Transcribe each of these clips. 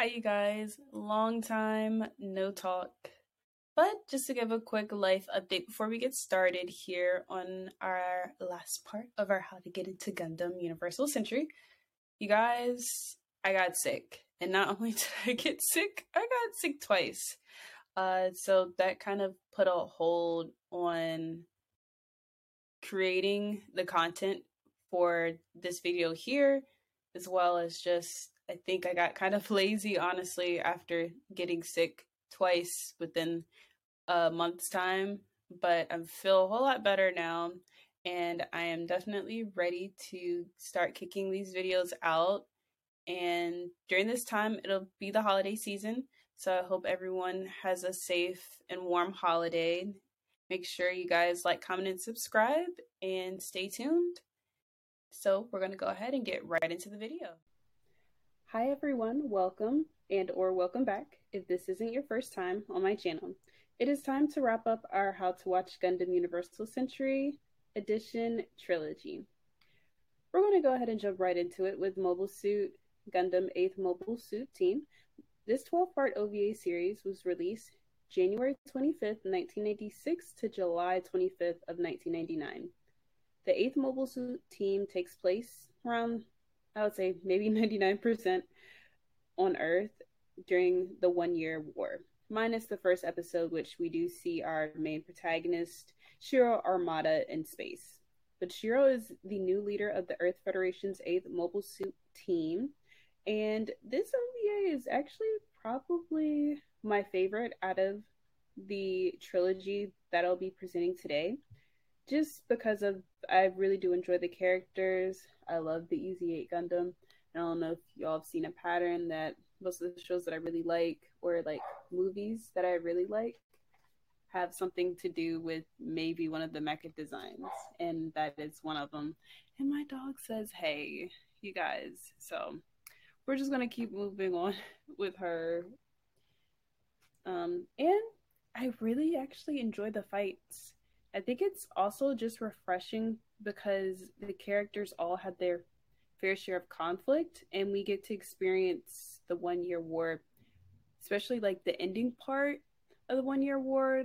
Hi, you guys. Long time no talk. But just to give a quick life update before we get started here on our last part of our How to Get Into Gundam Universal Century, you guys, I got sick. And not only did I get sick, I got sick twice. Uh, so that kind of put a hold on creating the content for this video here, as well as just, I think I got kind of lazy, honestly, after getting sick twice within a month's time. But I feel a whole lot better now, and I am definitely ready to start kicking these videos out. And during this time, it'll be the holiday season. So I hope everyone has a safe and warm holiday. Make sure you guys like, comment, and subscribe, and stay tuned. So we're going to go ahead and get right into the video. Hi everyone, welcome and or welcome back if this isn't your first time on my channel. It is time to wrap up our How to Watch Gundam Universal Century Edition trilogy. We're going to go ahead and jump right into it with Mobile Suit Gundam 8th Mobile Suit Team. This 12 part OVA series was released January 25th, 1996 to July 25th of 1999. The 8th Mobile Suit Team takes place around, I would say, maybe 99% on Earth during the One Year War, minus the first episode, which we do see our main protagonist, Shiro Amada, in space. But Shiro is the new leader of the Earth Federation's 8th Mobile Suit Team, and this OVA is actually probably my favorite out of the trilogy that I'll be presenting today. Just because of I really do enjoy the characters. I love the Easy Eight Gundam. I don't know if y'all have seen a pattern that most of the shows that I really like or like movies that I really like have something to do with maybe one of the mecha designs, and that is one of them. And my dog says, "Hey, you guys." So we're just gonna keep moving on with her. Um, and I really actually enjoy the fights. I think it's also just refreshing because the characters all had their fair share of conflict, and we get to experience the one year war, especially like the ending part of the one year war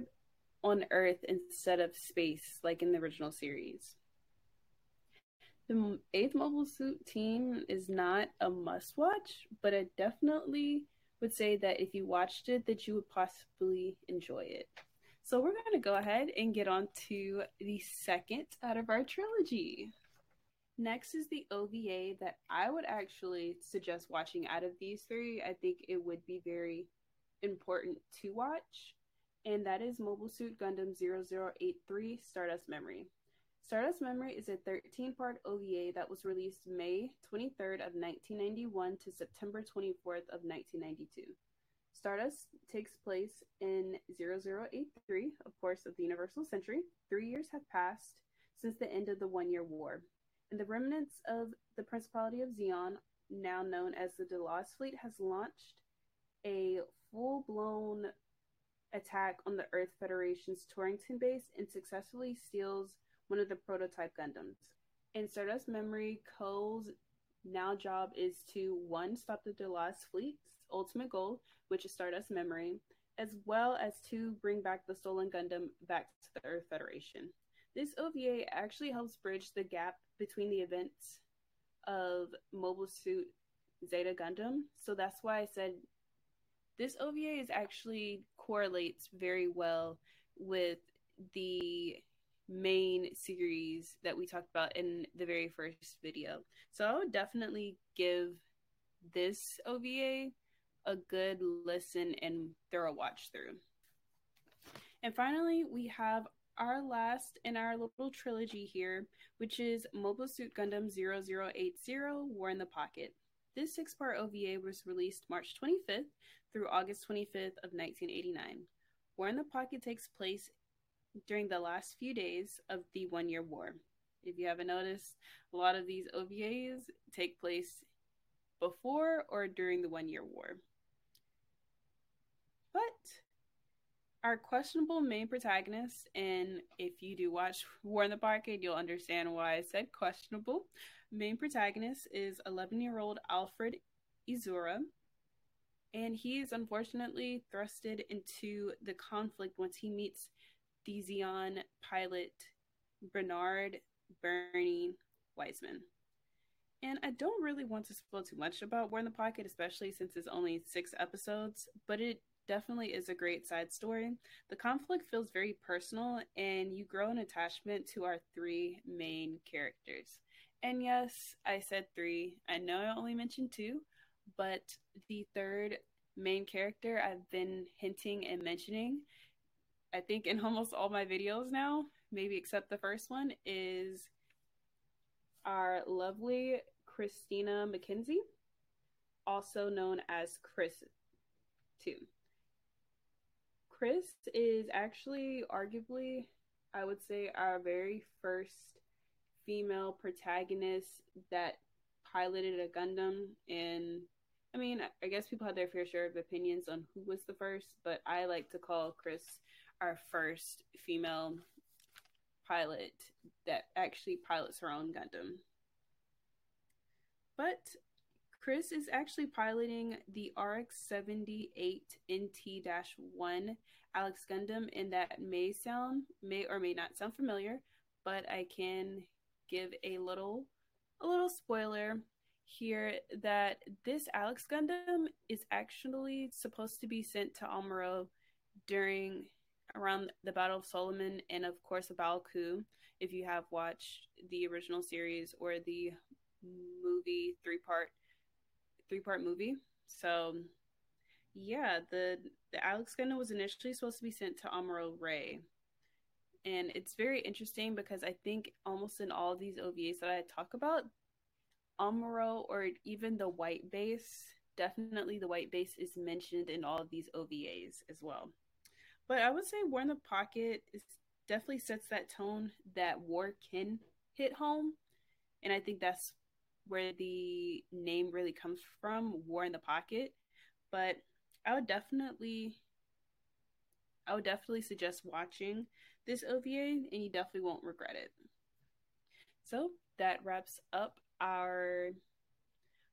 on Earth instead of space, like in the original series. The eighth mobile suit team is not a must watch, but I definitely would say that if you watched it, that you would possibly enjoy it. So we're going to go ahead and get on to the second out of our trilogy. Next is the OVA that I would actually suggest watching out of these three. I think it would be very important to watch, and that is Mobile Suit Gundam 0083 Stardust Memory. Stardust Memory is a 13 part OVA that was released May 23rd of 1991 to September 24th of 1992. Stardust takes place in 0083, of course, of the Universal Century. Three years have passed since the end of the One Year War, and the remnants of the Principality of Zeon, now known as the Delaz Fleet, has launched a full blown attack on the Earth Federation's Torrington base and successfully steals one of the prototype Gundams. In Stardust Memory, Cole's now job is to one, stop the Delaz fleet's ultimate goal, which is Stardust Memory, as well as to bring back the stolen Gundam back to the Earth Federation. This OVA actually helps bridge the gap between the events of Mobile Suit Zeta Gundam. So that's why I said this OVA is actually correlates very well with the main series that we talked about in the very first video. So I would definitely give this OVA a good listen and thorough watch through. And finally, we have our last in our little trilogy here, which is Mobile Suit Gundam 0080 War in the Pocket. This six part OVA was released March 25th through August 25th of 1989. War in the Pocket takes place during the last few days of the One Year War. If you haven't noticed, a lot of these OVAs take place before or during the One Year War. But our questionable main protagonist, and if you do watch War in the Pocket, you'll understand why I said questionable. Main protagonist is 11 year old Alfred Izura, and he is unfortunately thrusted into the conflict once he meets the Zeon pilot Bernard Bernie Wiseman. And I don't really want to spoil too much about War in the Pocket, especially since it's only six episodes, but it definitely is a great side story. The conflict feels very personal, and you grow an attachment to our three main characters. And yes, I said three. I know I only mentioned two, but the third main character I've been hinting and mentioning, I think in almost all my videos now, maybe except the first one, is our lovely Christina Mackenzie, also known as Chris, too. Chris is actually arguably, I would say, our very first female protagonist that piloted a Gundam. And I mean, I guess people have their fair share of opinions on who was the first, but I like to call Chris our first female pilot that actually pilots her own Gundam. But Chris is actually piloting the RX 78 NT 1 Alex Gundam, and that may sound, may or may not sound familiar, but I can give a little a little spoiler here that this Alex Gundam is actually supposed to be sent to Amuro during around the Battle of Solomon and of course Baoa Qu if you have watched the original series or the movie three part three part movie. So yeah, the the Alex Gundam was initially supposed to be sent to Amuro Ray and it's very interesting because I think almost in all these OVAs that I talk about, Amuro or even the white base, definitely the white base is mentioned in all of these OVAs as well. But I would say War in the Pocket is definitely sets that tone that war can hit home. And I think that's where the name really comes from, War in the Pocket. But I would definitely I would definitely suggest watching this OVA, and you definitely won't regret it. So that wraps up our.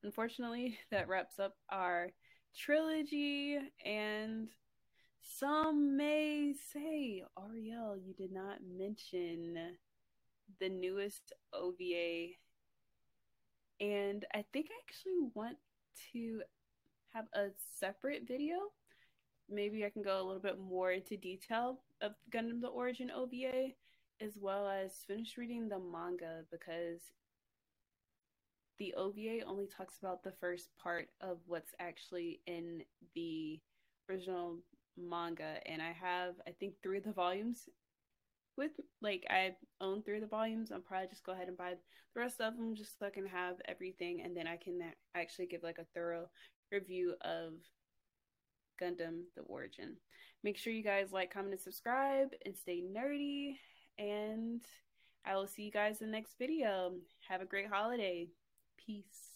Unfortunately, that wraps up our trilogy, and some may say, Ariel, you did not mention the newest OVA. And I think I actually want to have a separate video maybe I can go a little bit more into detail of Gundam the Origin OVA, as well as finish reading the manga because the OVA only talks about the first part of what's actually in the original manga, and I have I think three of the volumes. With like I own three of the volumes, I'll probably just go ahead and buy the rest of them just so I can have everything, and then I can actually give like a thorough review of Gundam The Origin. Make sure you guys like, comment, and subscribe and stay nerdy. And I will see you guys in the next video. Have a great holiday. Peace.